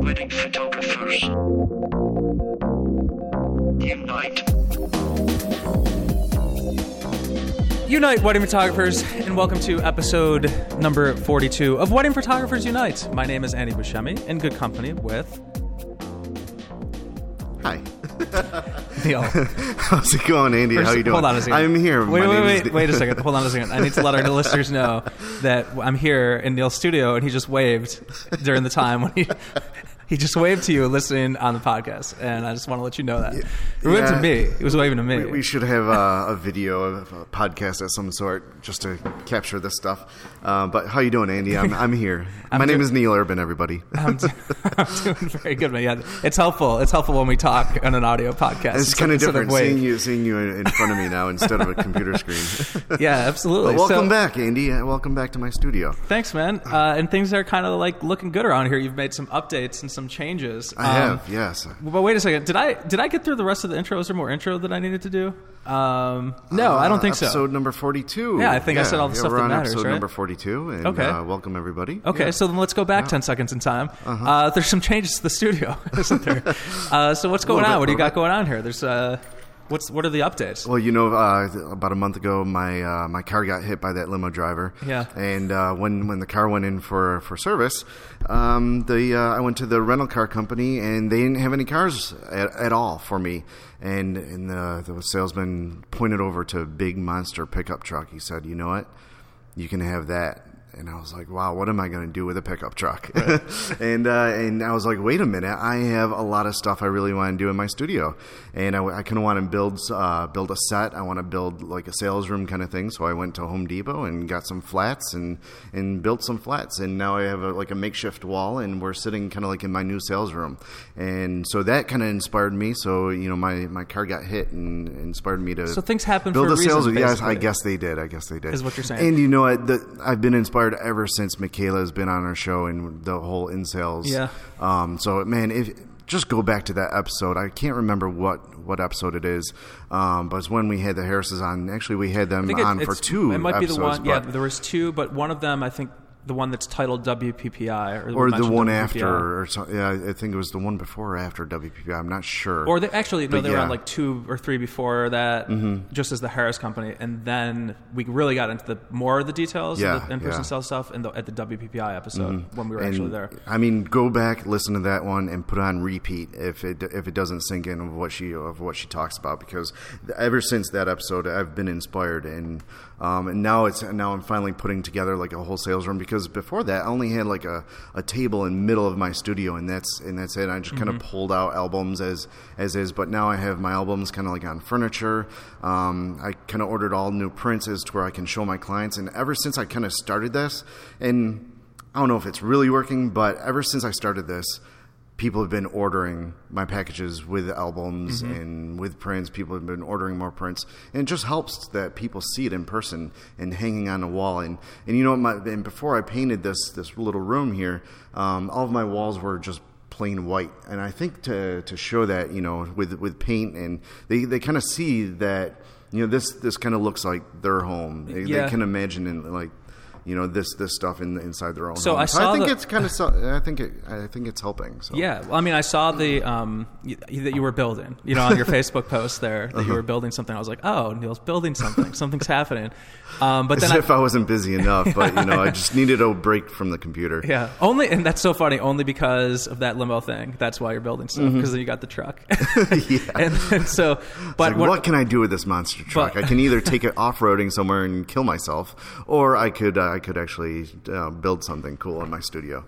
Wedding photographers. Unite. Unite Wedding Photographers, and welcome to episode number 42 of Wedding Photographers Unite. My name is Andy Buscemi, in good company with Hi. Neil. How's it going, Andy? How First- you doing? Hold on a second. I'm here. Wait, My wait, wait, is wait a second. Hold on a second. I need to let our listeners know that I'm here in Neil's studio, and he just waved during the time when he he just waved to you listening on the podcast, and I just want to let you know that. He waved to me. He was waving to me. We, we should have uh, a video of a podcast of some sort just to capture this stuff. Uh, but how you doing, Andy? I'm, I'm here. My name is Neil Urban, everybody. I'm, do- I'm doing very good, man. Yeah, it's helpful. It's helpful when we talk on an audio podcast. It's kind of different seeing you seeing you in front of me now instead of a computer screen. Yeah, absolutely. But welcome So- back, Andy. Uh, Welcome back to my studio. Thanks, man. Uh, and things are kind of like looking good around here. You've made some updates and some changes. I Um, have, yes. But wait a second. Did I did I get through the rest of the intro? Is there more intro that I needed to do? Um, no, I don't think so. Episode number 42. Yeah, I think I said all the yeah, stuff we're that on matters, episode right? number 42. And, Okay. Uh, welcome, everybody. Okay, Yeah. so then let's go back ten seconds in time. uh there's some changes to the studio, isn't there? uh, so what's going on? bit, What do you got bit. going on here? There's uh, what's what are the updates? Well, you know, uh, about a month ago, my uh, my car got hit by that limo driver. Yeah. And uh, when when the car went in for for service, um, the uh, I went to the rental car company and they didn't have any cars at, at all for me. And and the, the salesman pointed over to a big monster pickup truck. He said, "You know what? You can have that." And I was like, "Wow, what am I going to do with a pickup truck?" and uh, and I was like, "Wait a minute! I have a lot of stuff I really want to do in my studio, and I, I kind of want to build uh, build a set. I want to build like a sales room kind of thing. So I went to Home Depot and got some flats and and built some flats, and now I have a, like a makeshift wall, and we're sitting kind of like in my new sales room, and so that kind of inspired me. So you know, my my car got hit and inspired me to So things happen build for a sales room. Yes, I guess they did. I guess they did. Is what you're saying. And you know what? The, I've been inspired ever since Michaela has been on our show and the whole in sales. Yeah. Um. So man, if just go back to that episode. I can't remember what what episode it is. Um. But it's when we had the Harrises on. Actually, we had them it- on for two. It might be the episodes, one. Yeah, there was two, but one of them, I think, the one that's titled WPPI, or, Or the one WPPI. after, or something. Yeah, I think it was the one before or after WPPI. I'm not sure. Or they, actually, no, But they were on yeah. Mm-hmm. like two or three before that, just as the Harris Company, and then we really got into the more of the details Yeah, of the in-person yeah. Mm-hmm. sales stuff in the, at the WPPI episode when we were actually there. I mean, go back, listen to that one, and put it on repeat if it if it doesn't sink in of what she of what she talks about. Because ever since that episode, I've been inspired, and um, and now it's now I'm finally putting together like a whole sales room. Because before that, I only had like a, a table in the middle of my studio, and that's and that's it. I just kind of pulled out albums as as is. But now I have my albums kind of like on furniture. Um, I kind of ordered all new prints as to where I can show my clients. And ever since I kind of started this, and I don't know if it's really working, but ever since I started this, people have been ordering my packages with albums and with prints. People have been ordering more prints, and it just helps that people see it in person and hanging on a wall. And and you know, what, my, and before I painted this this little room here, um, all of my walls were just plain white and i think to to show that you know with with paint and they they kind of see that you know this this kind of looks like their home they, Yeah. they can imagine in like you know this this stuff in, inside their own So home. I saw I think the- it's kind of I think it I think it's helping. So Yeah, well, I mean, I saw the um, y- that you were building, you know, on your Facebook post there that Uh-huh. you were building something. I was like, oh, Neil's building something. Something's happening. Um, but As then I, if I wasn't busy enough, but you know, I just needed a break from the computer. Yeah, only, and that's so funny. Only because of that limo thing. That's why you're building stuff because then you got the truck. Mm-hmm. yeah. and, and so, but Like, what, what, can I do with this monster truck? But- I can either take it off roading somewhere and kill myself, or I could uh, could actually uh, build something cool in my studio.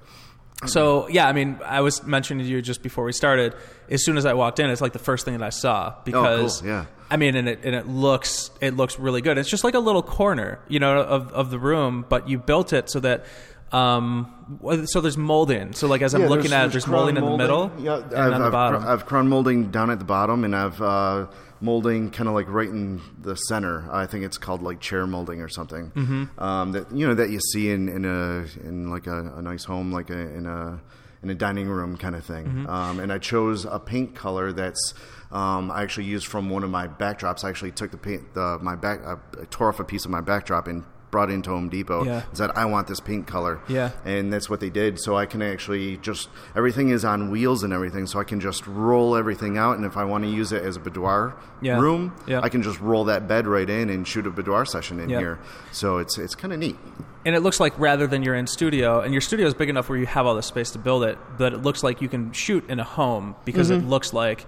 So yeah, I mean, I was mentioning to you just before we started. As soon as I walked in, it's like the first thing that I saw because Oh, yeah. I mean, and it and it looks it looks really good. It's just like a little corner, you know, of of the room, but you built it so that. Um, so there's molding. So like as I'm Yeah, looking at it, there's molding in the middle Yeah, and I've, on the I've, bottom. I've crown molding down at the bottom, and I've uh, molding kind of like right in the center. I think it's called like chair molding or something. Mm-hmm. Um, that you know that you see in, in a in like a, a nice home, like a, in a in a dining room kind of thing. Mm-hmm. Um, and I chose a paint color that's. Um, I actually used from one of my backdrops. I actually took the paint, the, my back, I tore off a piece of my backdrop and brought into Home Depot Yeah. and said, "I want this pink color." Yeah. and that's what they did. So I can actually just everything is on wheels and everything, so I can just roll everything out. And if I want to use it as a boudoir Yeah. room, Yeah. I can just roll that bed right in and shoot a boudoir session in here. So it's it's kind of neat. and it looks like rather than you're in studio and your studio is big enough where you have all the space to build it but it looks like you can shoot in a home because Mm-hmm. it looks like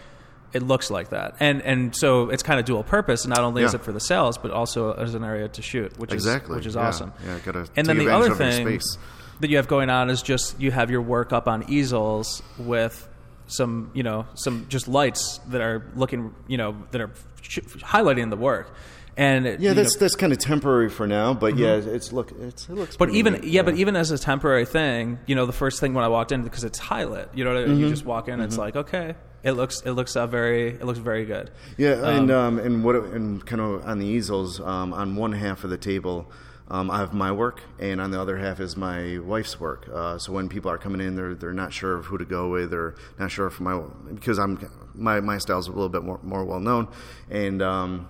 it looks like that and and so it's kind of dual purpose not only is it for the sales but also as an area to shoot which Exactly, is which is yeah. awesome Yeah, gotta and then the other thing space. that you have going on is just you have your work up on easels with some you know some just lights that are looking you know that are sh- highlighting the work and it- Yeah, that's know- that's kind of temporary for now, but yeah, it's look it's, it looks. But even neat, yeah, but even as a temporary thing, you know, the first thing when I walked in because it's high lit, you know, Mm-hmm. you just walk in, it's like okay, it looks it looks uh, very it looks very good. Yeah, and um, and what and kind of on the easels, um, on one half of the table, um, I have my work, and on the other half is my wife's work. Uh, so when people are coming in, they're they're not sure of who to go with, or not sure if my because I'm my my style's a little bit more more well known, and. Um,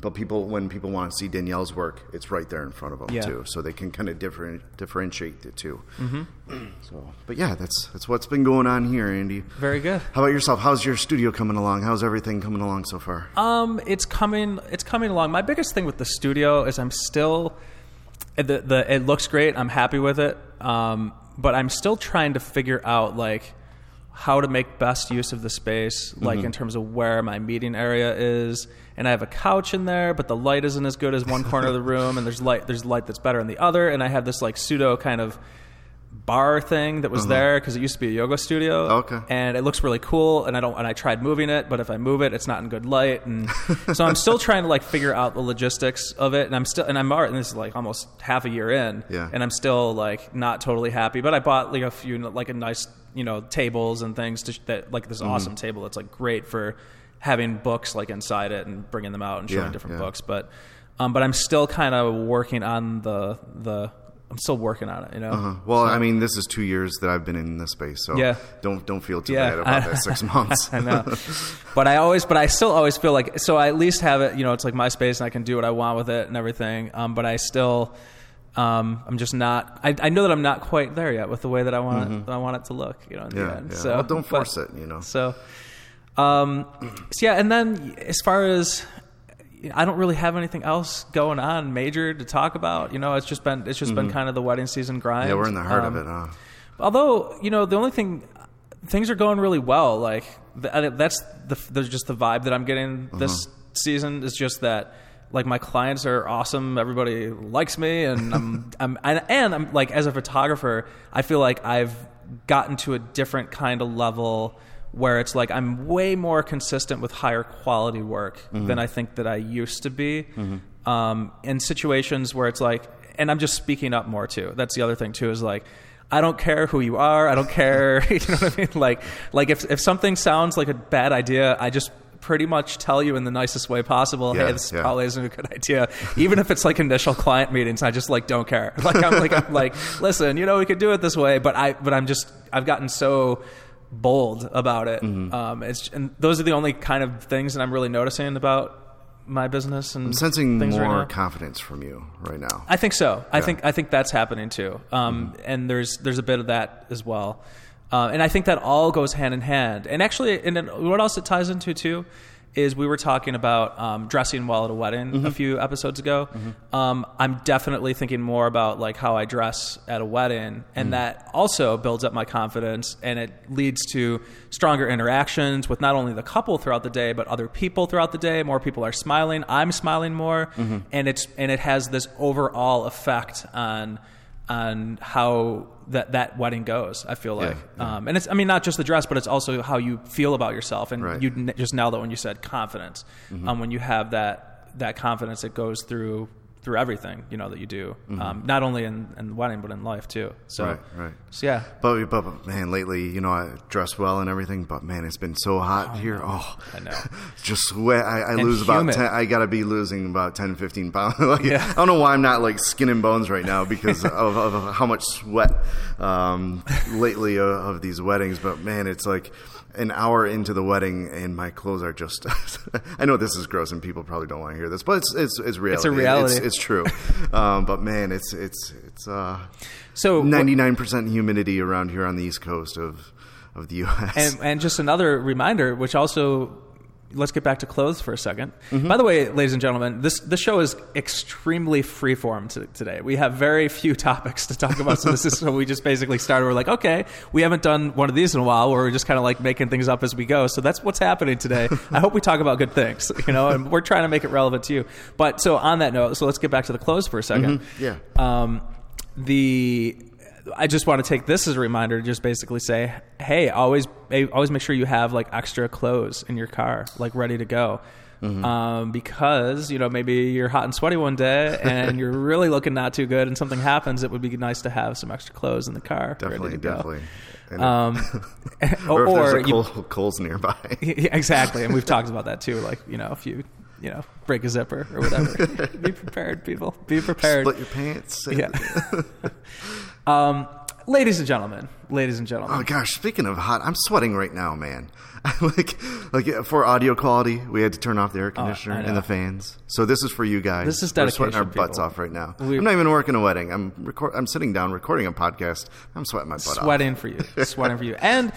but people, when people want to see Danielle's work, it's right there in front of them Yeah. too, so they can kind of different, differentiate the 2 Mm-hmm. So, but yeah, that's that's what's been going on here, Andy. Very good. How about yourself? How's your studio coming along? How's everything coming along so far? Um, it's coming. It's coming along. My biggest thing with the studio is I'm still the the it looks great. I'm happy with it. Um, but I'm still trying to figure out like how to make best use of the space, like in mm-hmm. terms of where my meeting area is. And I have a couch in there, but the light isn't as good as one corner of the room, and there's light there's light that's better in the other. And I have this like pseudo kind of bar thing that was there because it used to be a yoga studio. Okay. And it looks really cool, and I don't. And I tried moving it, but if I move it, it's not in good light, and so I'm still trying to like figure out the logistics of it. And I'm still, and I'm already, and this is like almost half a year in, Yeah. and I'm still like not totally happy. But I bought like a few like a nice you know tables and things to, that like this Mm-hmm. awesome table that's like great for having books like inside it and bringing them out and showing Yeah, different yeah. books. But um, but I'm still kind of working on the the. I'm still working on it, you know. Uh, well, I mean, this is two years that I've been in this space, so Yeah. don't don't feel too Yeah, bad about I- that six months. I know. but I always, but I still always feel like, so I at least have it, you know, it's like my space and I can do what I want with it and everything. Um, but I still, um, I'm just not, I, I know that I'm not quite there yet with the way that I want it, I want it to look, you know, in the Mm-hmm. yeah, end. yeah. So well, don't but- force it, you know. So, um, so yeah, and then as far as I don't really have anything else going on major to talk about. You know, it's just been it's just been kind of the wedding season grind. Mm-hmm. Yeah, we're in the heart Um, of it. Huh? Although you know, the only thing things are going really well. Like th- that's the there's just the vibe that I'm getting this Uh-huh. season is just that. Like my clients are awesome. Everybody likes me, and I'm, I'm, and, and I'm like as a photographer, I feel like I've gotten to a different kind of level where it's like I'm way more consistent with higher quality work than I think that I used to be. Um, in situations where it's like, and I'm just speaking up more too. That's the other thing too. Is like, I don't care who you are. I don't care. You know what I mean? Like, like if if something sounds like a bad idea, I just pretty much tell you in the nicest way possible. Yeah, hey, this yeah. probably isn't a good idea. Even if it's like initial client meetings, I just like don't care. Like I'm like I'm like, listen, you know, we could do it this way, but I but I'm just I've gotten so bold about it. Mm-hmm. Um, it's and those are the only kind of things that I'm really noticing about my business and I'm sensing more right confidence from you right now. I think so. I think I think that's happening too. Um, And there's there's a bit of that as well. Uh, and I think that all goes hand in hand. And actually, and then what else it ties into too is we were talking about um, dressing well at a wedding a few episodes ago. Um, I'm definitely thinking more about like how I dress at a wedding, and that also builds up my confidence, and it leads to stronger interactions with not only the couple throughout the day, but other people throughout the day. More people are smiling. I'm smiling more, and it's and it has this overall effect on on how that that wedding goes. I feel like, yeah. Um, and it's I mean not just the dress, but it's also how you feel about yourself. And Right. Mm-hmm. you just nailed it when you said confidence. Um, when you have that that confidence, it goes through through everything you know that you do, um, not only in, in the wedding but in life too. So, Mm-hmm. Right, right. so yeah, But, but, but, man, lately, you know, I dress well and everything, but man, it's been so hot here. Oh, I know. just sweat. I, I lose about 10, I gotta be losing about 10, 15 pounds. like, Yeah. I don't know why I'm not like skin and bones right now because of, of how much sweat um, lately of, of these weddings. But man, it's like an hour into the wedding, and my clothes are just. I know this is gross, and people probably don't want to hear this, but it's it's, it's reality. a reality. It's, it's true. um, but man, it's it's it's uh, So ninety nine percent humidity around here on the east coast of of the U.S. And, and just another reminder, which also let's get back to clothes for a 2nd By the way, ladies and gentlemen, this the show is extremely freeform to, today. We have very few topics to talk about, so this is so we just basically started. We're like, okay, we haven't done one of these in a while, where we're just kind of like making things up as we go. So that's what's happening today. I hope we talk about good things, you know, and we're trying to make it relevant to you. But so on that note, so let's get back to the clothes for a 2nd yeah. um, the I just want to take this as a reminder to just basically say, hey, always always make sure you have like extra clothes in your car, like ready to go. Um, because you know maybe you're hot and sweaty one day and you're really looking not too good, and something happens. It would be nice to have some extra clothes in the car, definitely, ready to go. definitely. Um, or, or, if there's a you- Cole, Kohl's nearby. Yeah, exactly, and we've talked about that too. Like you know, if you you know break a zipper or whatever, be prepared, people. Be prepared. Split your pants. Yeah. Um, ladies and gentlemen, ladies and gentlemen. Oh gosh, speaking of hot, I'm sweating right now, man. like, like for audio quality, we had to turn off the air conditioner Oh, and the fans. So this is for you guys. This is We're sweating our dedication, butts people. off right now. We- I'm not even working a wedding. I'm record. I'm sitting down recording a podcast. I'm sweating my butt off. sweating for you, sweating for you. And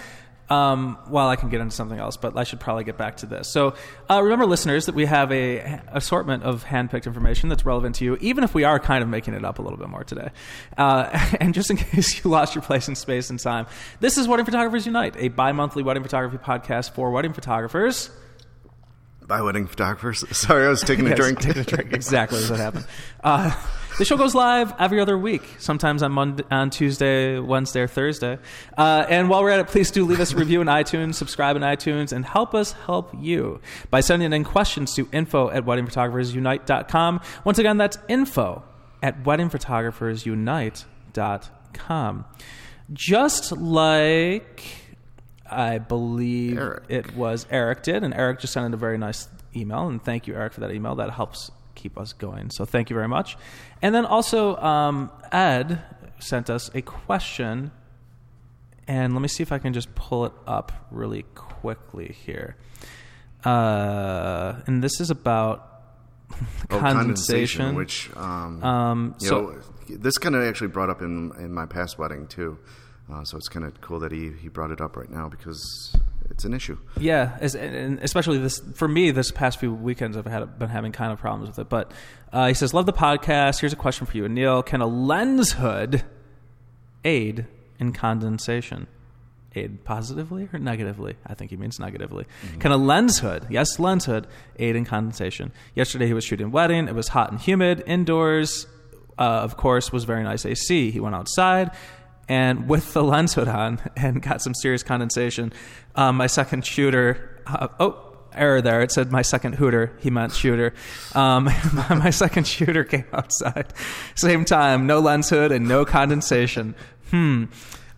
um, well, I can get into something else, but I should probably get back to this. So uh, remember, listeners, that we have a assortment of handpicked information that's relevant to you, even if we are kind of making it up a little bit more today. Uh, and just in case you lost your place in space and time, this is Wedding Photographers Unite, a bi-monthly wedding photography podcast for wedding photographers. By wedding photographers. Sorry, I was taking a Yes, drink. taking a drink. Exactly as that happened. Uh, the show goes live every other week, sometimes on Monday, on Tuesday, Wednesday, or Thursday. Uh, and while we're at it, please do leave us a review in iTunes, subscribe in iTunes, and help us help you by sending in questions to info at weddingphotographersunite.com. Once again, that's info at weddingphotographersunite.com. Just like I believe Eric. it was Eric did, and Eric just sent in a very nice email, and thank you, Eric, for that email. That helps keep us going. So thank you very much. And then also, um, Ed sent us a question, and let me see if I can just pull it up really quickly here. Uh, and this is about Oh, condensation, which um, um, so know, this kind of actually brought up in in my past wedding too. Uh, so it's kind of cool that he he brought it up right now because it's an issue. Yeah, as, and especially this for me. This past few weekends, I've had been having kind of problems with it. But uh, he says, "Love the podcast. Here's a question for you, Neil. Can a lens hood aid in condensation? Aid positively or negatively? I think he means negatively. Can a lens hood, yes, lens hood, aid in condensation? Yesterday he was shooting wedding. It was hot and humid indoors. Uh, of course, was very nice AC. He went outside and with the lens hood on and got some serious condensation. Um, my second shooter, uh, oh, error there. It said my second hooter. He meant shooter. Um, my, my second shooter came outside. Same time, no lens hood and no condensation. Hmm.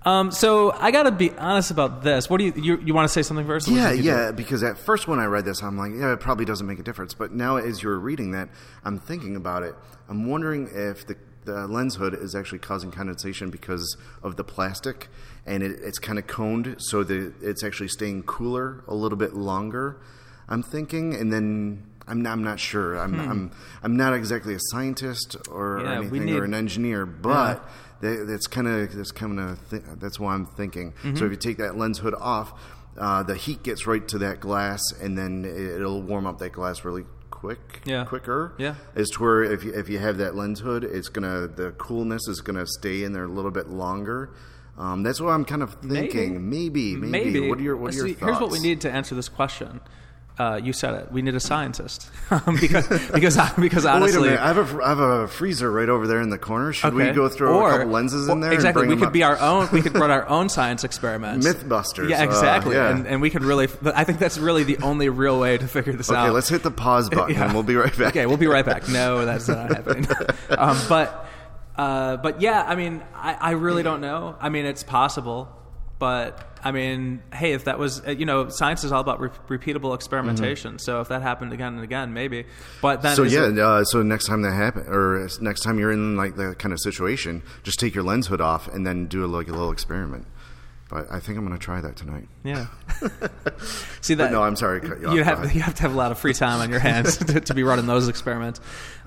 Um, so I got to be honest about this. What do you you, you want to say something first? Yeah, What do yeah. Because at first when I read this, I'm like, yeah, it probably doesn't make a difference. But now as you're reading that, I'm thinking about it. I'm wondering if the the lens hood is actually causing condensation because of the plastic, and it, it's kind of coned, so that it's actually staying cooler a little bit longer. I'm thinking, and then. I'm not, I'm not sure. I'm, I'm I'm not exactly a scientist or Hmm. Yeah, anything need- or an engineer, but that, that's kind of that's kind of th- that's why I'm thinking. Mm-hmm. So if you take that lens hood off, uh, the heat gets right to that glass, and then it'll warm up that glass really quick, Yeah. quicker. Yeah. as to where if you, if you have that lens hood, it's gonna the coolness is gonna stay in there a little bit longer. Um, that's what I'm kind of thinking. Maybe, maybe. Maybe. What are your what are Let's your thoughts? Here's what we need to answer this question. Uh, you said it. We need a scientist because because because honestly! I have a have a freezer right over there in the corner. Should we go throw Or- a couple lenses in there? Exactly. We could them be our own. We could run our own science experiments. Mythbusters. Yeah, Uh, exactly. yeah. And, and we could really. I think that's really the only real way to figure this Okay, out. Okay, let's hit the pause button, Yeah. and we'll be right back. Okay, we'll be right back. No, that's not happening. um, but uh, but yeah, I mean, I, I really don't know. I mean, it's possible, but I mean, hey, if that was uh, you know, science is all about re- repeatable experimentation. So if that happened again and again, maybe. But then Mm-hmm. So yeah, it- uh, so next time that happen, or next time you're in like that kind of situation, just take your lens hood off and then do a, like a little experiment. But I think I'm going to try that tonight. Yeah. See that? But no, I'm sorry. Cut you, you have you have to have a lot of free time on your hands to, to be running those experiments.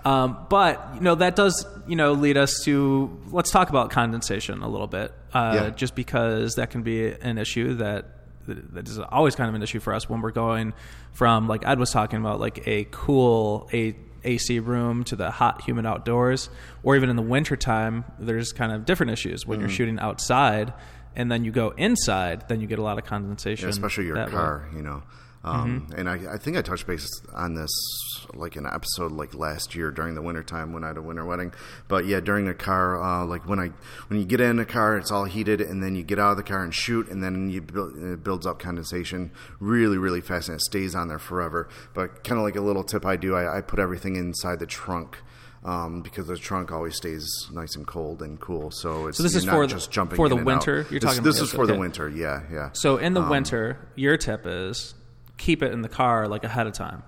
Um, but you know that does you know lead us to let's talk about condensation a little bit, uh, Yeah. just because that can be an issue that that is always kind of an issue for us when we're going from like Ed was talking about like a cool a AC room to the hot humid outdoors, or even in the wintertime, there's kind of different issues when Mm-hmm. you're shooting outside. And then you go inside, then you get a lot of condensation. especially your that way. car, you know. Um, Mm-hmm. And I, I think I touched base on this like in an episode like last year during the winter time when I had a winter wedding. But yeah, during a car, uh, like when I when you get in a car, it's all heated, and then you get out of the car and shoot, and then you build, it builds up condensation really really fast, and it stays on there forever. But kind of like a little tip I do, I, I put everything inside the trunk. Um, because the trunk always stays nice and cold and cool, so it's So this is not for just jumping for the winter? You're This- talking This is for the winter, yeah, yeah. So in Um, the winter, your tip is keep it in the car like ahead of time,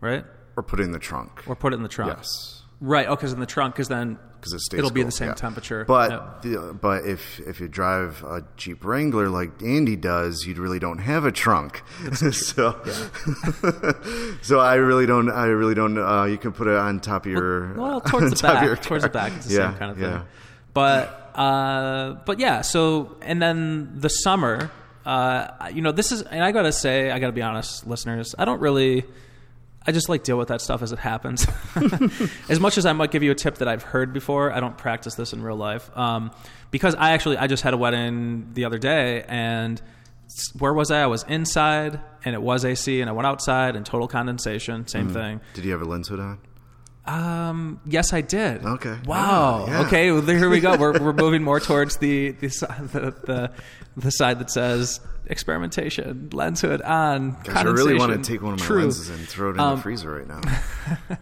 right? or put it in the trunk. Or put it in the trunk. Yes, Right. Oh, because in the trunk, because then because it stays. it'll be the same yeah. temperature. But the, but if if you drive a Jeep Wrangler like Andy does, you really don't have a trunk. so so I really don't. I really don't. Uh, you can put it on top of your well, on towards the of your back, towards the back, it's the yeah, same kind of yeah. thing. But uh, but yeah. So and then the summer, uh, you know, this is, and I gotta say, I gotta be honest, listeners, I don't really. I just like deal with that stuff as it happens. as much as I might give you a tip that I've heard before, I don't practice this in real life. Um, because I actually I just had a wedding the other day, and where was I? I was inside, and it was AC, and I went outside, and total condensation, same thing. Did you have a lens hood on? Um, yes, I did. Okay. Wow. Yeah, yeah. Okay. Well, here we go. We're, we're moving more towards the the, the the the side that says experimentation, lens hood on. Gosh, I really want to take one of my true. lenses and throw it in Um, the freezer right now.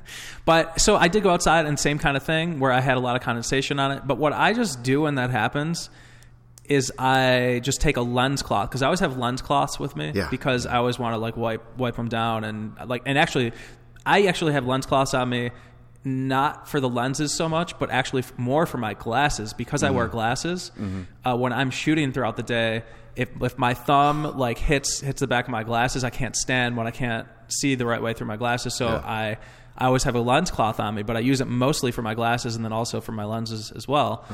But so I did go outside and same kind of thing where I had a lot of condensation on it. But what I just do when that happens is I just take a lens cloth because I always have lens cloths with me Yeah. because I always want to like wipe wipe them down and like and actually I actually have lens cloths on me not for the lenses so much but actually more for my glasses because I Mm-hmm. wear glasses uh, when I'm shooting throughout the day if if my thumb like hits hits the back of my glasses I can't stand when I can't see the right way through my glasses so Yeah. I I always have a lens cloth on me, but I use it mostly for my glasses and then also for my lenses as well.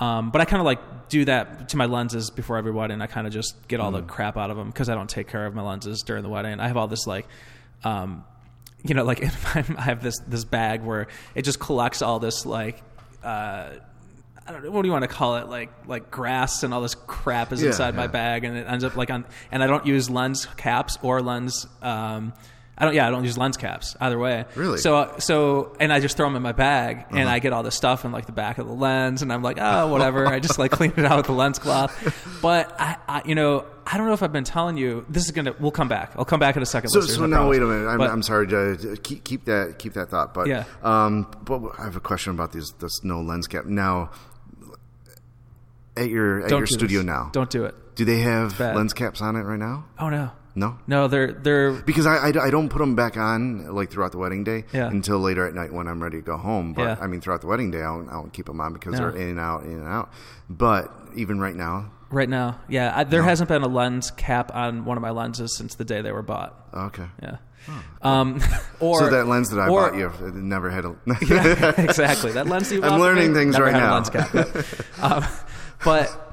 Um, but I kind of like do that to my lenses before every wedding. I kind of just get all the crap out of them because I don't take care of my lenses during the wedding. I have all this like, um, you know, like I have this this bag where it just collects all this like. Uh, I don't know what do you want to call it, like like grass and all this crap is Yeah, inside my bag, and it ends up like on. And I don't use lens caps or lens. Um, I don't. Yeah, I don't use lens caps either way. Really? So uh, so and I just throw them in my bag and uh-huh. I get all the stuff in like the back of the lens and I'm like oh whatever I just like clean it out with the lens cloth but I, I you know I don't know if I've been telling you this is gonna we'll come back I'll come back in a second So, so I now wait a minute. I'm, But- I'm sorry. To keep, keep that keep that thought. But Yeah. um, but I have a question about these this no lens cap now. At your at don't your studio this. now, don't do it do they have lens caps on it right now? oh no No. no they're they're Because I, I, I don't put them back on like throughout the wedding day Yeah. until later at night when I'm ready to go home. But Yeah. I mean throughout the wedding day I don't, I don't keep them on because No. they're in and out, in and out. But even right now, right now yeah I, there hasn't been a lens cap on one of my lenses since the day they were bought okay. yeah um or so that lens that I or- bought you it never had a. yeah, exactly. That lens you I'm learning things never right had a now. lens cap. Um, but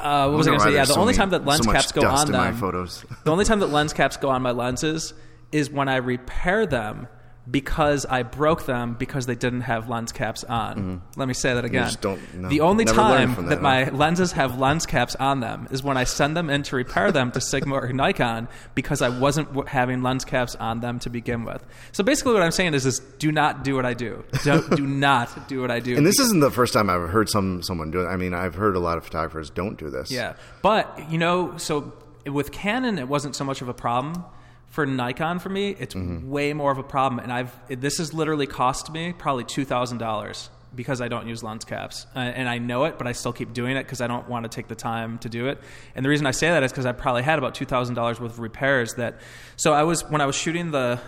uh, what was I going to say? Yeah, the so only many- time that lens so caps go on them, photos. the only time that lens caps go on my lenses is when I repair them because I broke them because they didn't have lens caps on. Let me say that again. Mm-hmm. just don't- no, the only time that, that, my lenses have lens caps on them is when I send them in to repair them to Sigma or Nikon because I wasn't w- having lens caps on them to begin with. So basically, what I'm saying is, is do not do what I do. Don't, do not do what I do. And this isn't the first time I've heard some someone do it. I mean, I've heard a lot of photographers don't do this. Yeah, but you know, so with Canon, it wasn't so much of a problem. For Nikon, for me, it's Mm-hmm. way more of a problem, and I've it, this has literally cost me probably two thousand dollars because I don't use lens caps, uh, and I know it, but I still keep doing it because I don't want to take the time to do it. And the reason I say that is because I probably had about two thousand dollars worth of repairs. That so I was when I was shooting the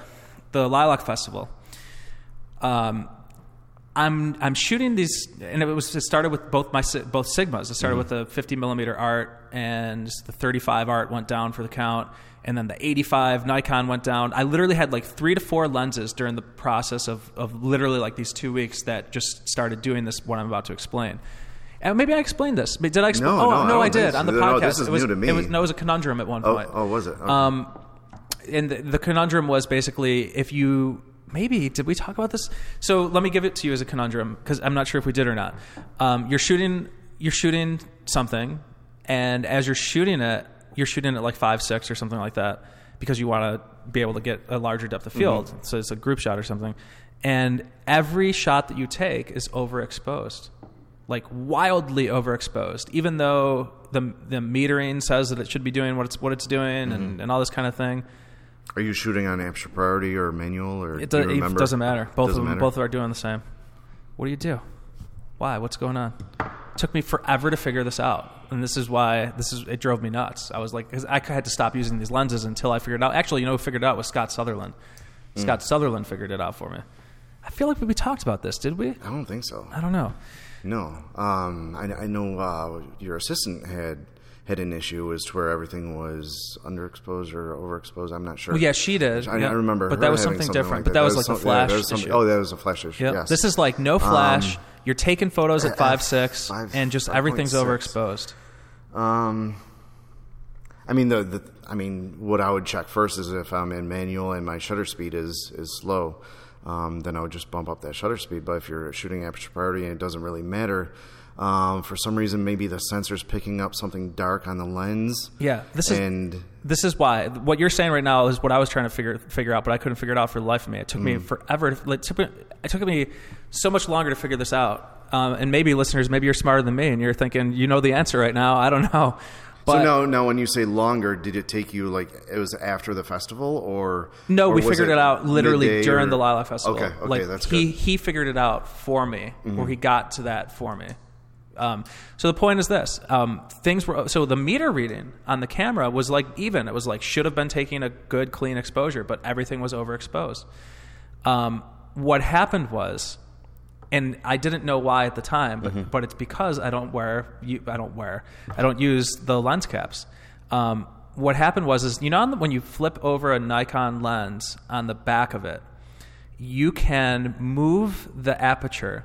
the Lilac Festival. Um, I'm I'm shooting these, and it was it started with both my both sigmas. It started with the 50 millimeter art, and the 35 art went down for the count, and then the 85 Nikon went down. I literally had like three to four lenses during the process of of literally like these two weeks that just started doing this. What I'm about to explain. And maybe I explained this. But Did I explain? No, oh no, I no, don't I did on the No, podcast. this is it was, new to me. It was, no, it was a conundrum at one Oh, point. oh, was it? Okay. Um, and the, the conundrum was basically if you maybe did we talk about this? So let me give it to you as a conundrum because I'm not sure if we did or not. Um, you're shooting you're shooting something, and as you're shooting it, you're shooting at like five six or something like that because you want to be able to get a larger depth of field. Mm-hmm. So it's a group shot or something, and every shot that you take is overexposed like wildly overexposed, even though the the metering says that it should be doing what it's what it's doing Mm-hmm. and, and all this kind of thing. Are you shooting on aperture priority or manual or It, do do, it doesn't matter. Both Doesn't of them matter? both are doing the same. What do you do? Why? What's going on? It took me forever to figure this out, and this is why this is it drove me nuts. I was like, 'cause I had to stop using these lenses until I figured out. Actually, you know, who figured it out was Scott Sutherland. Hmm. Scott Sutherland figured it out for me. I feel like we talked about this, did we? I don't think so. I don't know. No, um, I, I know uh, your assistant had had an issue as to where everything was underexposed or overexposed. I'm not sure. Well, yeah, she did. I, yeah. I remember, but that was something different. like but that, was like some- a flash Yeah, was some- issue. oh, that was a flash issue. Yep. Yes. This is like no flash. You're taking photos at five six, five- and just 5.6. everything's overexposed. Um, I mean the, the I mean what I would check first is if I'm in manual and my shutter speed is is slow, um, then I would just bump up that shutter speed. But if you're shooting aperture priority and it doesn't really matter, um, for some reason maybe the sensor's picking up something dark on the lens. Yeah, this is and this is why what you're saying right now is what I was trying to figure figure out, but I couldn't figure it out for the life of me. It took me Mm. forever. To, like, it took me, it took me so much longer to figure this out. Um, and maybe listeners, maybe you're smarter than me, and you're thinking you know the answer right now. I don't know. But so now, now when you say longer, did it take you like it was after the festival or No, or we figured it, out literally during or- the Lilac Festival. Okay, okay, like that's good. Mm-hmm. he figured it out for me, or he got to that for me. Um, so the point is this: um, things were so the meter reading on the camera was like even. It was like should have been taking a good clean exposure, but everything was overexposed. Um, what happened was, and I didn't know why at the time, but, Mm-hmm. but it's because I don't wear I don't wear I don't use the lens caps. Um, what happened was is you know when you flip over a Nikon lens on the back of it, you can move the aperture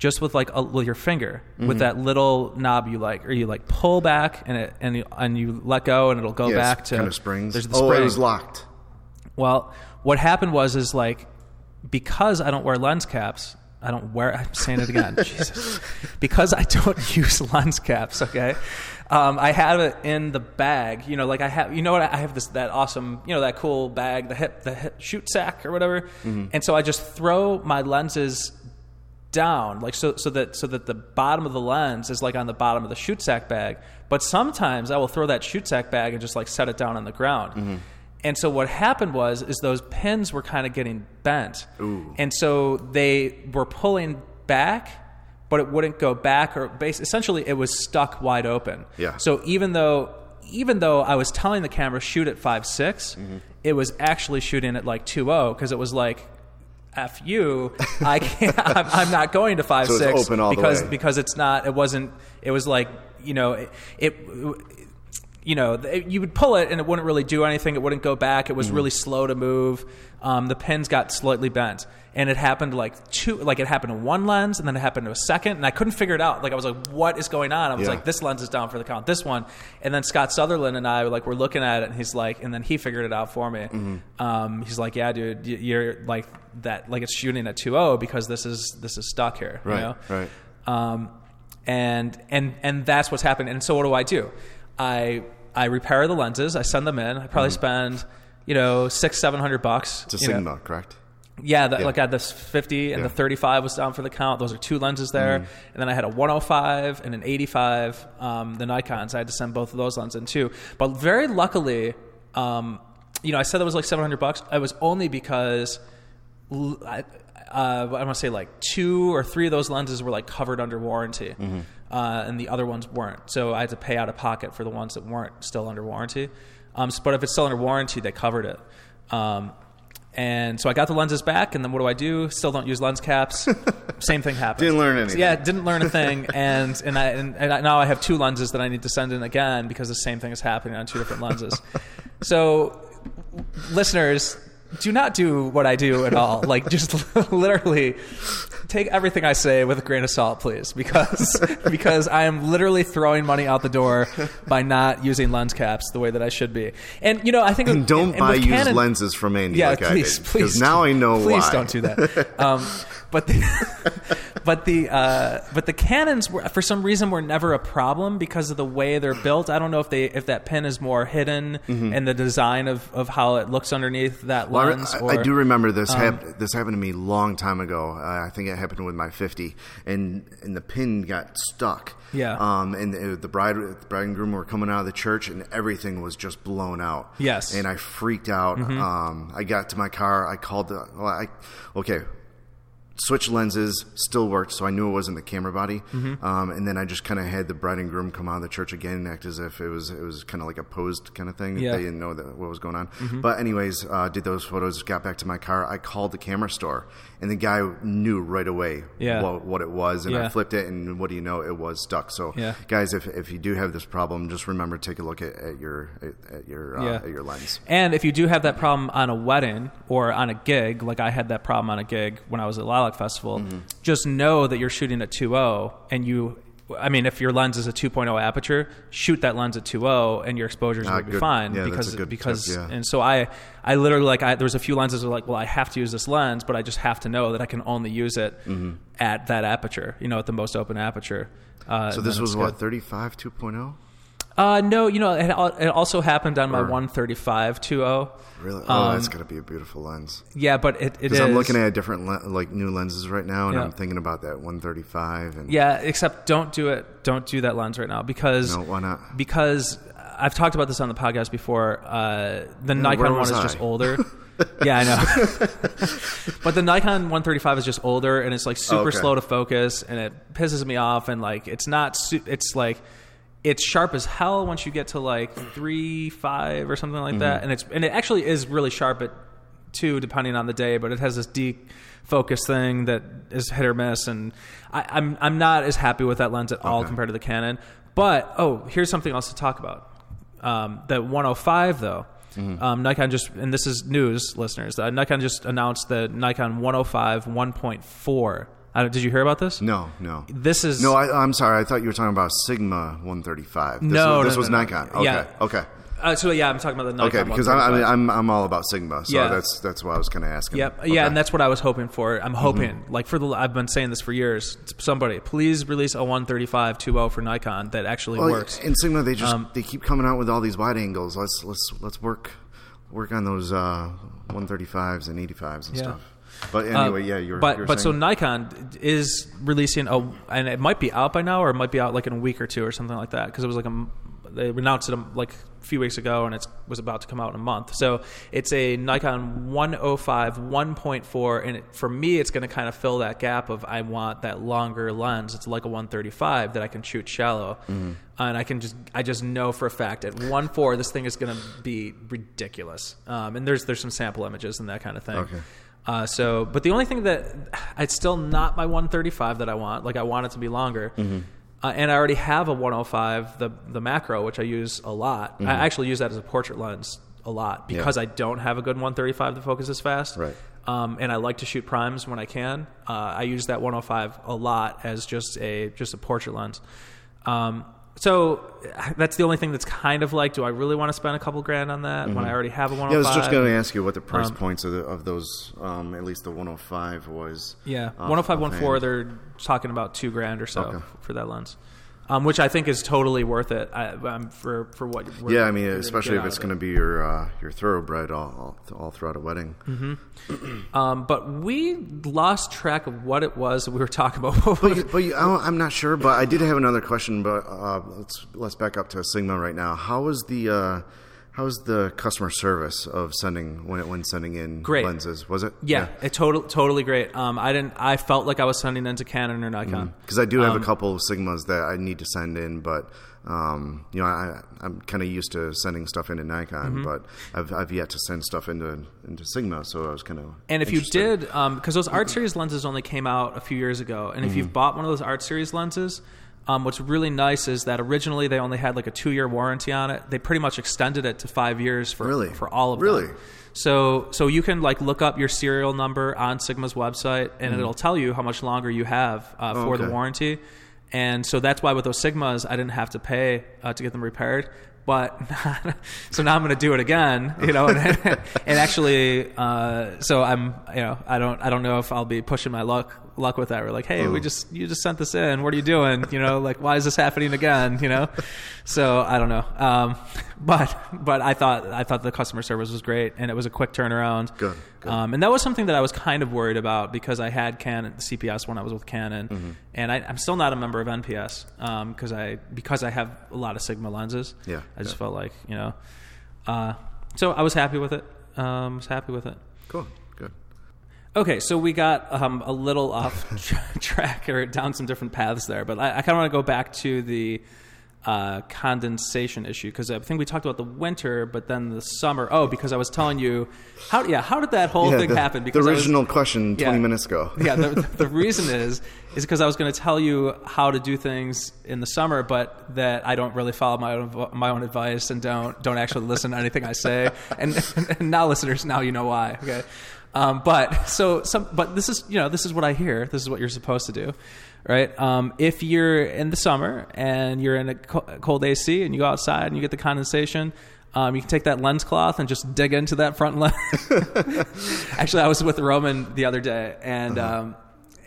just with like a, with your finger Mm-hmm. with that little knob you like or you like pull back and it and you, and you let go and it'll go Yes, back to kind of springs. There's the oh, spring. it was locked. Well, what happened was is like because I don't wear lens caps. I don't wear. I'm saying it again. Jesus, because I don't use lens caps. Okay, um, I have it in the bag. You know, like I have. You know what? I have this that awesome. You know that cool bag, the hip, the hip Shootsac or whatever. And so I just throw my lenses down like so so that so that the bottom of the lens is like on the bottom of the Shootsac bag. But sometimes i will throw that Shootsac bag and just like set it down on the ground. And so what happened was is those pins were kind of getting bent. And so they were pulling back but it wouldn't go back or base essentially it was stuck wide open. Yeah. so even though even though i was telling the camera shoot at 5 6 Mm-hmm. it was actually shooting at like 2.0 because it was like F you, I can't. I'm, I'm not going to five So six open all the because because it's not. It wasn't. It was like you know it. it you know, you would pull it and it wouldn't really do anything. It wouldn't go back. It was really slow to move. Um, the pins got slightly bent, and it happened like two. Like it happened to one lens, and then it happened to a second, and I couldn't figure it out. Like I was like, "What is going on?" I was Yeah. like, "This lens is down for the count. This one," and then Scott Sutherland and I like were looking at it, and he's like, and then he figured it out for me. Mm-hmm. Um, he's like, "Yeah, dude, you're like that. Like it's shooting at 2.0 because this is this is stuck here." Right, You know? right. um, and and and that's what's happened. And so what do I do? I I repair the lenses. I send them in. I probably spend you know six seven hundred bucks. It's a know. Sigma, correct? Yeah, that, Yeah. like I had this 50 and Yeah. the 35 was down for the count. Those are two lenses there. And then I had a 105 and an 85, um, the Nikons. I had to send both of those lenses in too. But very luckily, um, you know, I said that was like 700 bucks. It was only because I, uh, I want to say like two or three of those lenses were like covered under warranty, uh, and the other ones weren't. So I had to pay out of pocket for the ones that weren't still under warranty. Um, but if it's still under warranty, they covered it. Um, And so I got the lenses back, and then what do I do? Still don't use lens caps. Same thing happened. Didn't learn anything. Yeah, didn't learn a thing, and and I and, and I, now I have two lenses that I need to send in again because the same thing is happening on two different lenses. so, listeners, do not do what I do at all. Like, just literally take everything I say with a grain of salt, please, because because I am literally throwing money out the door by not using lens caps the way that I should be. And you know, I think And don't and buy used Canon- lenses from Andy yeah, like please, I did. please. now I know please why. don't do that. Um, but the, but the uh, but the Canons were for some reason were never a problem because of the way they're built. I don't know if they if that pin is more hidden in the design of, of how it looks underneath that Mm-hmm. Well, lens. I, or, um, I do remember this. hap- this happened to me a long time ago. Uh, I think it happened with my 50, and and the pin got stuck. Yeah. Um, and the, the bride, the bride and groom were coming out of the church, and everything was just blown out. Yes. Mm-hmm. And I freaked out. Um, I got to my car. I called the. Well, I okay. Switch lenses still worked, so I knew it wasn't the camera body. Mm-hmm. Um, and then I just kind of had the bride and groom come out of the church again and act as if it was it was kind of like a posed kind of thing. Yeah. Mm-hmm. They didn't know that, what was going on. But anyways, uh, did those photos, got back to my car. I called the camera store, and the guy knew right away Yeah. what, what it was. And I flipped it, and what do you know? It was stuck. So, Yeah. guys, if, if you do have this problem, just remember to take a look at, at your at, at your uh, Yeah. at your lens. And if you do have that problem on a wedding or on a gig, like I had that problem on a gig when I was at Festival, Mm-hmm. just know that you're shooting at 2.0 and you. I mean, if your lens is a 2.0 aperture, shoot that lens at 2.0, and your exposures Ah, will be good. fine. Yeah, because a good because tip, yeah. and so I I literally like I, there was a few lenses that were like, well, I have to use this lens, but I just have to know that I can only use it Mm-hmm. at that aperture, you know, at the most open aperture. Uh, So this was it's what good. 35 2.0. Uh, no, you know, it, it also happened on my Or- 135 2.0. Really? Oh, Um, that's got to be a beautiful lens. Yeah, but it, it Because. I'm looking at a different le- like new lenses right now, and Yeah. I'm thinking about that 135. And Yeah, except don't do it. Don't do that lens right now because No, why not? Because I've talked about this on the podcast before. Uh, the Nikon one is I? just older. yeah, I know. but the Nikon 135 is just older and it's like super Okay. slow to focus and it pisses me off and like it's not. Su- it's like it's sharp as hell once you get to like three five or something like Mm-hmm. that and it's and it actually is really sharp at two depending on the day but it has this deep focus thing that is hit or miss and I, I'm I'm not as happy with that lens at all Okay. compared to the Canon but oh here's something else to talk about um, the 105 though Mm-hmm. um, Nikon just and this is news listeners uh, Nikon just announced the Nikon 105 1.4 uh, did you hear about this no, no. this is No, I, I'm sorry. I thought you were talking about Sigma 135. This No, was, this no, was no. Nikon. Okay, Yeah. okay, uh, so yeah I'm talking about the Nikon okay. Because I, I 135. mean, I'm I'm all about Sigma, so Yeah. that's that's why I was kind of asking. Yep. Okay. Mm-hmm. Yeah, and that's what I was hoping for. I'm hoping, like for the, I've been saying this for years. Somebody, please release a 135 2.0 for Nikon that actually Well, works. In Sigma, they just Um, they keep coming out with all these wide angles. Let's let's let's work work on those uh, 135s and 85s and Yeah. stuff. But Uh, anyway, yeah, you're but you're but so Nikon is releasing a, and it might be out by now, or it might be out like in a week or two or something like that, because it was like a, they announced it um, like a few weeks ago, and it was about to come out in a month. So it's a Nikon 105 1.4, and it, for me, it's going to kind of fill that gap of I want that longer lens. It's like a 135 that I can shoot shallow, Mm-hmm. and I can just I just know for a fact at 1.4 this thing is going to be ridiculous. Um, and there's there's some sample images and that kind of thing. Okay. Uh, so, but the only thing that it's still not my 135 that I want. Like I want it to be longer. Mm-hmm. Uh, and I already have a 105, the the macro, which I use a lot. I actually use that as a portrait lens a lot because Mm-hmm. Yeah. I don't have a good 135 that focuses fast. Right. Um, and I like to shoot primes when I can. Uh, I use that 105 a lot as just a just a portrait lens. Um, so that's the only thing that's kind of like, do I really want to spend a couple grand on that when I already have a 105? Mm-hmm. Yeah, I was just going to ask you what the price Um, points of, the, of those, um, at least the 105 was. Yeah, off- 105, offhand. 104, they're talking about two grand or so Okay. for that lens, um, which I think is totally worth it I, um, for for what. Yeah, I mean, especially if it's going to be your uh, your thoroughbred all, all all throughout a wedding. it. Um, but we lost track of what it was that we were talking about. But, you- but you, I'm not sure. But I did have another question. But uh, let's let's back up to Sigma right now. How was the uh, how's the customer service of sending when when sending in Great. lenses? Was it? Yeah, it totally totally great. Um, I didn't. I felt like I was sending into Canon or Nikon. because I do have Um, a couple of Sigmas that I need to send in, but um, you know I, I'm kind of used to sending stuff into Nikon, Mm-hmm. but I've, I've yet to send stuff into into Sigma, so I was kind of And if you did, um because those Art Series lenses only came out a few years ago, and if Mm-hmm. you've bought one of those Art Series lenses, um, what's really nice is that originally they only had like a two-year warranty on it. They pretty much extended it to five years for Really? for all of them. Really? So so you can like look up your serial number on Sigma's website, and it'll tell you how much longer you have uh, for the Mm-hmm. Oh, okay. warranty. And so that's why with those Sigmas, I didn't have to pay uh, to get them repaired. But so now I'm going to do it again, you know, and, and actually, uh, so I'm, you know, I don't, I don't know if I'll be pushing my luck, luck with that. We're like, hey, we just, you just sent this in. What are you doing? You know, like, why is this happening again? You know, so I don't know. Um, but, but I thought, I thought the customer service was great, and it was a quick turnaround. Good, good. Um, and that was something that I was kind of worried about because I had Canon CPS when I was with Canon, Mm-hmm. and I, I'm still not a member of NPS because I because I have a lot of Sigma lenses. Yeah, I just yeah. felt like you know, uh, so I was happy with it. Um, was happy with it. cool. Okay, so we got um, a little off tra- track or down some different paths there, but I, I kind of want to go back to the uh, condensation issue because I think we talked about the winter, but then the summer. Oh, because I was telling you how yeah how did that whole Yeah, thing the, happen? the Because was- original question twenty minutes ago. yeah, the, the reason is is because I was going to tell you how to do things in the summer, but that I don't really follow my own my own advice and don't don't actually listen to anything I say. And, and now, listeners, now you know why. Okay, um, but so some, but this is you know this is what I hear. This is what you're supposed to do. Right. Um, if you're in the summer and you're in a cold AC and you go outside and you get the condensation, um, you can take that lens cloth and just dig into that front lens. Actually, I was with Roman the other day, and um,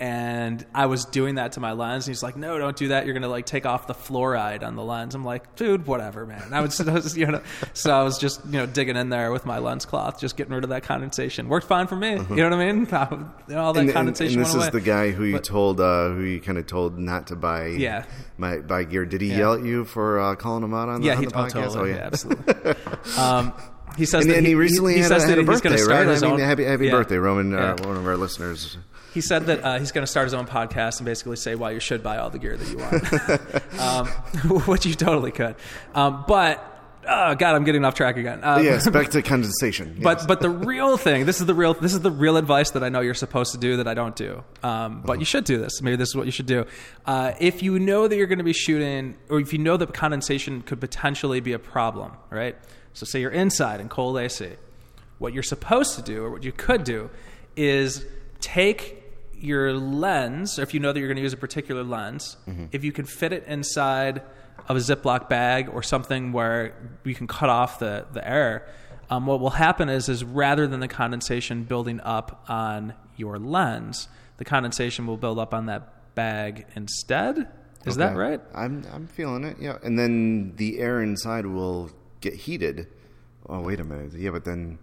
and I was doing that to my lens, and he's like, "No, don't do that. You're gonna like take off the fluoride on the lens." I'm like, "Dude, whatever, man." I was, I was, you know, so I was just you know digging in there with my lens cloth, just getting rid of that condensation. Worked fine for me. You know what I mean? All that. And, and- condensation this is the guy who you But- told, uh, who you kind of told not to buy, Yeah. my buy gear. Did he Yeah. yell at you for uh, calling him out on the, yeah, on he the oh, podcast? totally, oh yeah, absolutely. um, he says And, that and he recently he, had, says a, had that a he's birthday, going to start right? I mean, own. happy happy yeah. birthday, Roman, uh, one of our listeners. He said that uh, he's going to start his own podcast and basically say why you should buy all the gear that you want, um, which you totally could. Um, but oh god, I'm getting off track again. Um, yes, back to condensation. But yes. but the real thing, this is the real this is the real advice that I know you're supposed to do that I don't do. Um, but you should do this. Maybe this is what you should do. Uh, if you know that you're going to be shooting, or if you know that condensation could potentially be a problem, right? So say you're inside in cold AC. What you're supposed to do, or what you could do, is take your lens, or if you know that you're going to use a particular lens, if you can fit it inside of a Ziploc bag or something where you can cut off the, the air, um, what will happen is, is rather than the condensation building up on your lens, the condensation will build up on that bag instead. Is that right? I'm I'm feeling it. Yeah, and then the air inside will get heated. Oh, wait a minute. Yeah, but then.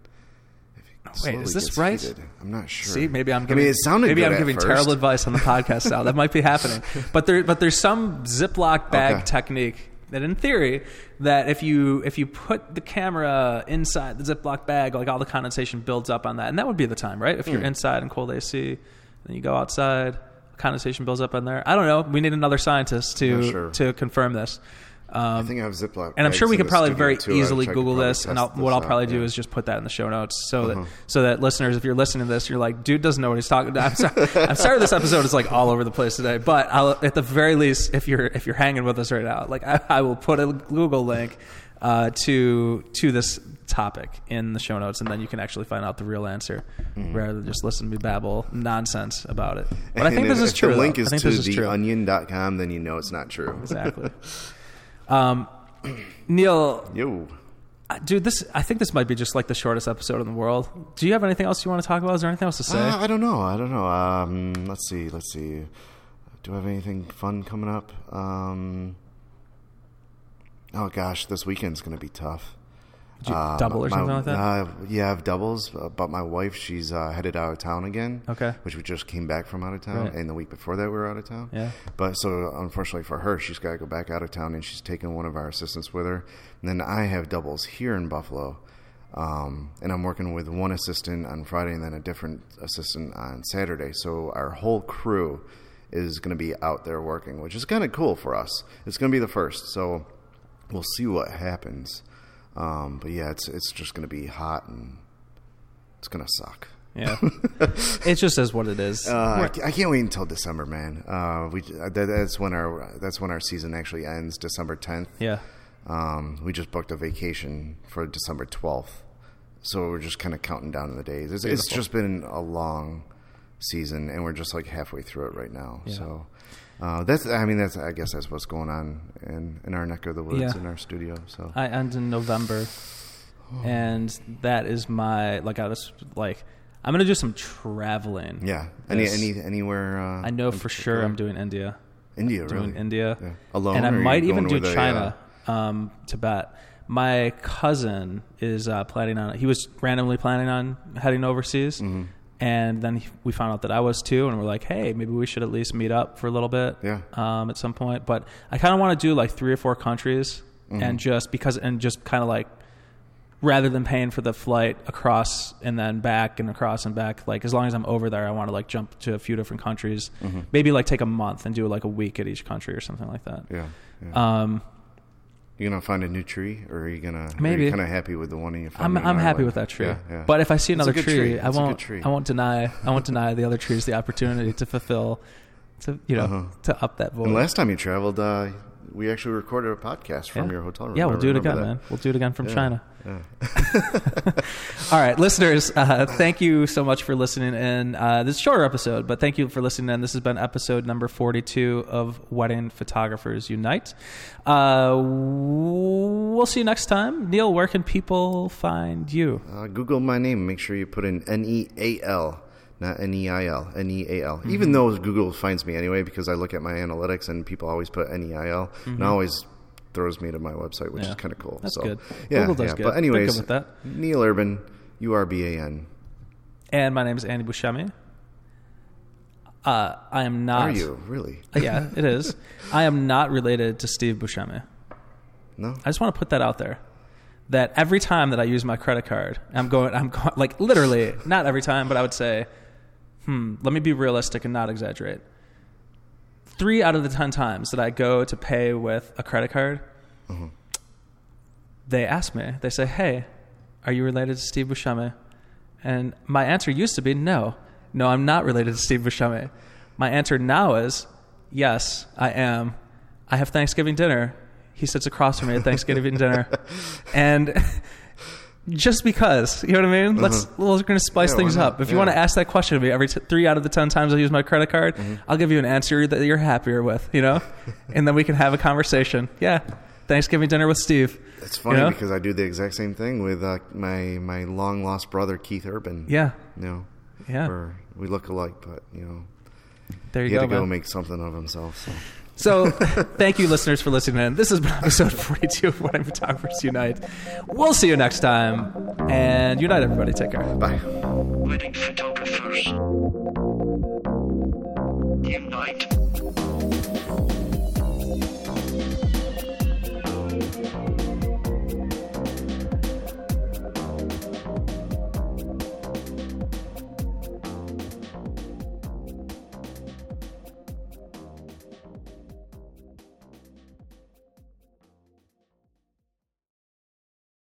Wait, is this right? heated- I'm not sure. See, maybe I'm giving. I mean, it sounded maybe I'm giving first. terrible advice on the podcast now. That might be happening, but there, but there's some Ziploc bag Okay. technique that, in theory, that if you if you put the camera inside the Ziploc bag, like all the condensation builds up on that, and that would be the time, right? If you're hmm. inside in cold AC, then you go outside, condensation builds up in there. I don't know. We need another scientist to sure. to confirm this. I think I have Ziploc. And I'm sure we could probably very too. Easily I Google this, and I'll, what I'll out, probably do yeah. Uh-huh. is just put that in the show notes, so that so that listeners, if you're listening to this, you're like, dude doesn't know what he's talking about. I'm sorry, I'm sorry this episode is like all over the place today, but I'll, at the very least, if you're if you're hanging with us right now, like I, I will put a Google link uh, to to this topic in the show notes, and then you can actually find out the real answer rather than just listen to me babble nonsense about it. But I Mm-hmm. Think this if- is if true. The link though. is to this is true. theonion.com, then you know it's not true. Exactly. um, Neal, Yo. uh, Dude, this I think this might be just like the shortest episode in the world. Do you have anything else you want to talk about? Is there anything else to say? Uh, I don't know. I don't know. Um, let's see. Let's see. Do I have anything fun coming up? Um, oh gosh, this weekend's going to be tough. Did you Uh, double or my- something like that? Uh, yeah, I have doubles, uh, but my wife, she's uh, headed out of town again. Okay. Which we just came back from out of town, Right. and the week before that we were out of town. Yeah. But so unfortunately for her, she's got to go back out of town, and she's taking one of our assistants with her. And then I have doubles here in Buffalo, um, and I'm working with one assistant on Friday, and then a different assistant on Saturday. So our whole crew is going to be out there working, which is kind of cool for us. It's going to be the first, so we'll see what happens. Um, but yeah, it's it's just going to be hot and it's going to suck. yeah. it just is what it is. Uh, I, can't wait until December, man. Uh, we that, that's when our that's when our season actually ends, December tenth. yeah. Um, we just booked a vacation for December twelfth, so we're just kind of counting down the days. It's, it's just been a long season, and we're just like halfway through it right now. Yeah. So uh, that's I mean that's I guess that's what's going on in in our neck of the woods Yeah. in our studio. So I end in November, and that is my like I was like I'm gonna do some traveling. yeah, any any anywhere. Uh, I know for sure? I'm doing India. India. Doing really? India, Yeah. Alone, and I or are you might even do with a, China, um, Tibet. My cousin is uh, planning on. He was randomly planning on heading overseas, Mm-hmm. And then we found out that I was too, and we're like, hey, maybe we should at least meet up for a little bit, Yeah. um, at some point. But I kind of want to do like three or four countries, Mm-hmm. and just because, and just kind of like rather than paying for the flight across and then back and across and back like as long as i'm over there i want to like jump to a few different countries Mm-hmm. maybe like take a month and do like a week at each country or something like that Yeah. yeah. um you gonna find a new tree, or are you gonna? Maybe. kind of happy with the one you found. i'm, I'm happy with that tree Yeah, yeah. but if i see another tree, tree. i It's a good won't tree. i won't deny i won't deny the other trees the opportunity to fulfill to you know Uh-huh. to up that voice And last time you traveled, uh, we actually recorded a podcast from yeah. your hotel room. Yeah, we'll do it again, that. man. We'll do it again from Yeah. China. Yeah. All right, listeners, uh, thank you so much for listening in. Uh, this is a shorter episode, but thank you for listening in. This has been episode number 42 of Wedding Photographers Unite. Uh, we'll see you next time. Neal, where can people find you? Uh, Google my name. Make sure you put in N E A L, not N E I L. N E A L. Mm-hmm. Even though Google finds me anyway, because I look at my analytics and people always put N E I L, and it always throws me to my website, which Mm-hmm. Yeah. is kind of cool. That's so, good. Yeah, Google does yeah. good. But anyways. Neal Urban, U R B A N. And my name is Andy Buscemi. Uh, I am not. Are you really? Yeah, it is. I am not related to Steve Buscemi. No. I just want to put that out there. That every time that I use my credit card, I'm going, I'm going, like literally, not every time, but I would say, hmm, let me be realistic and not exaggerate. Three out of the 10 times that I go to pay with a credit card, they ask me, they say, hey, are you related to Steve Buscemi? And my answer used to be no. No, I'm not related to Steve Buscemi. My answer now is yes, I am. I have Thanksgiving dinner. He sits across from me at Thanksgiving dinner. And just because, you know what I mean? Let's we're going to spice Uh-huh. Yeah, things up. If you want to ask that question me every t- 3 out of the 10 times I use my credit card, Mm-hmm. I'll give you an answer that you're happier with, you know? and then we can have a conversation. Yeah. Thanksgiving dinner with Steve. It's funny You know? because I do the exact same thing with uh, my my long lost brother Keith Urban. Yeah. You know, Yeah. We're, look alike, but you know, There you he go, had to go man. make something of himself. So. So thank you, listeners, for listening in. This has been episode 42 of Wedding Photographers Unite. We'll see you next time. And unite, everybody. Take care. Bye. Wedding Photographers Unite.